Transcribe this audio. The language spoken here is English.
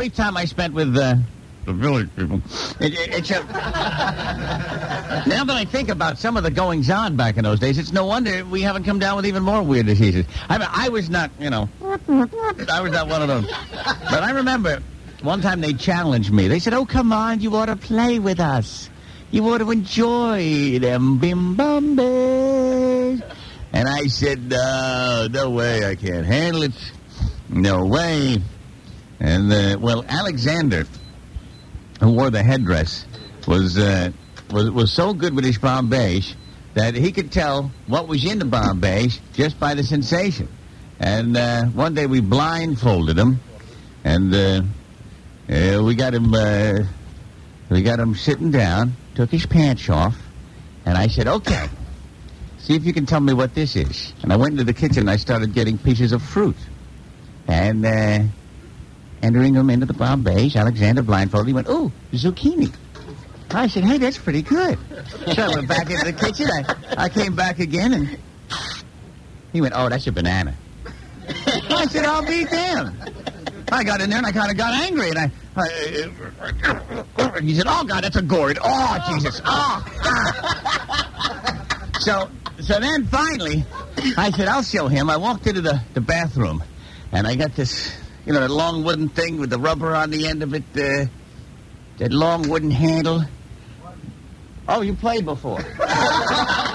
brief time I spent with uh, the village people, it, it, it's a, now that I think about some of the goings on back in those days, it's no wonder we haven't come down with even more weird diseases. I I was not, you know, I was not one of those. But I remember one time they challenged me. They said, "Oh, come on, you ought to play with us. You ought to enjoy them bim bum. And I said, "No, no way, I can't handle it. No way." And uh, well, Alexander, who wore the headdress, was uh, was was so good with his Bombay that he could tell what was in the Bombay just by the sensation. And uh, one day we blindfolded him, and uh, uh, we got him uh, we got him sitting down, took his pants off, and I said, "Okay, see if you can tell me what this is." And I went into the kitchen and I started getting pieces of fruit, and. Entering them into the Bombay, Alexander blindfolded. He went, "Ooh, zucchini." I said, "Hey, that's pretty good." So I went back into the kitchen. I, I came back again, and he went, "Oh, that's a banana." I said, "I'll be damned." I got in there and I kind of got angry, and I, I he said, "Oh God, that's a gourd." Oh Jesus! Oh. ah." So, so then finally, I said, "I'll show him." I walked into the, the bathroom, and I got this you know, that long wooden thing with the rubber on the end of it, uh, that long wooden handle. Oh, you played before.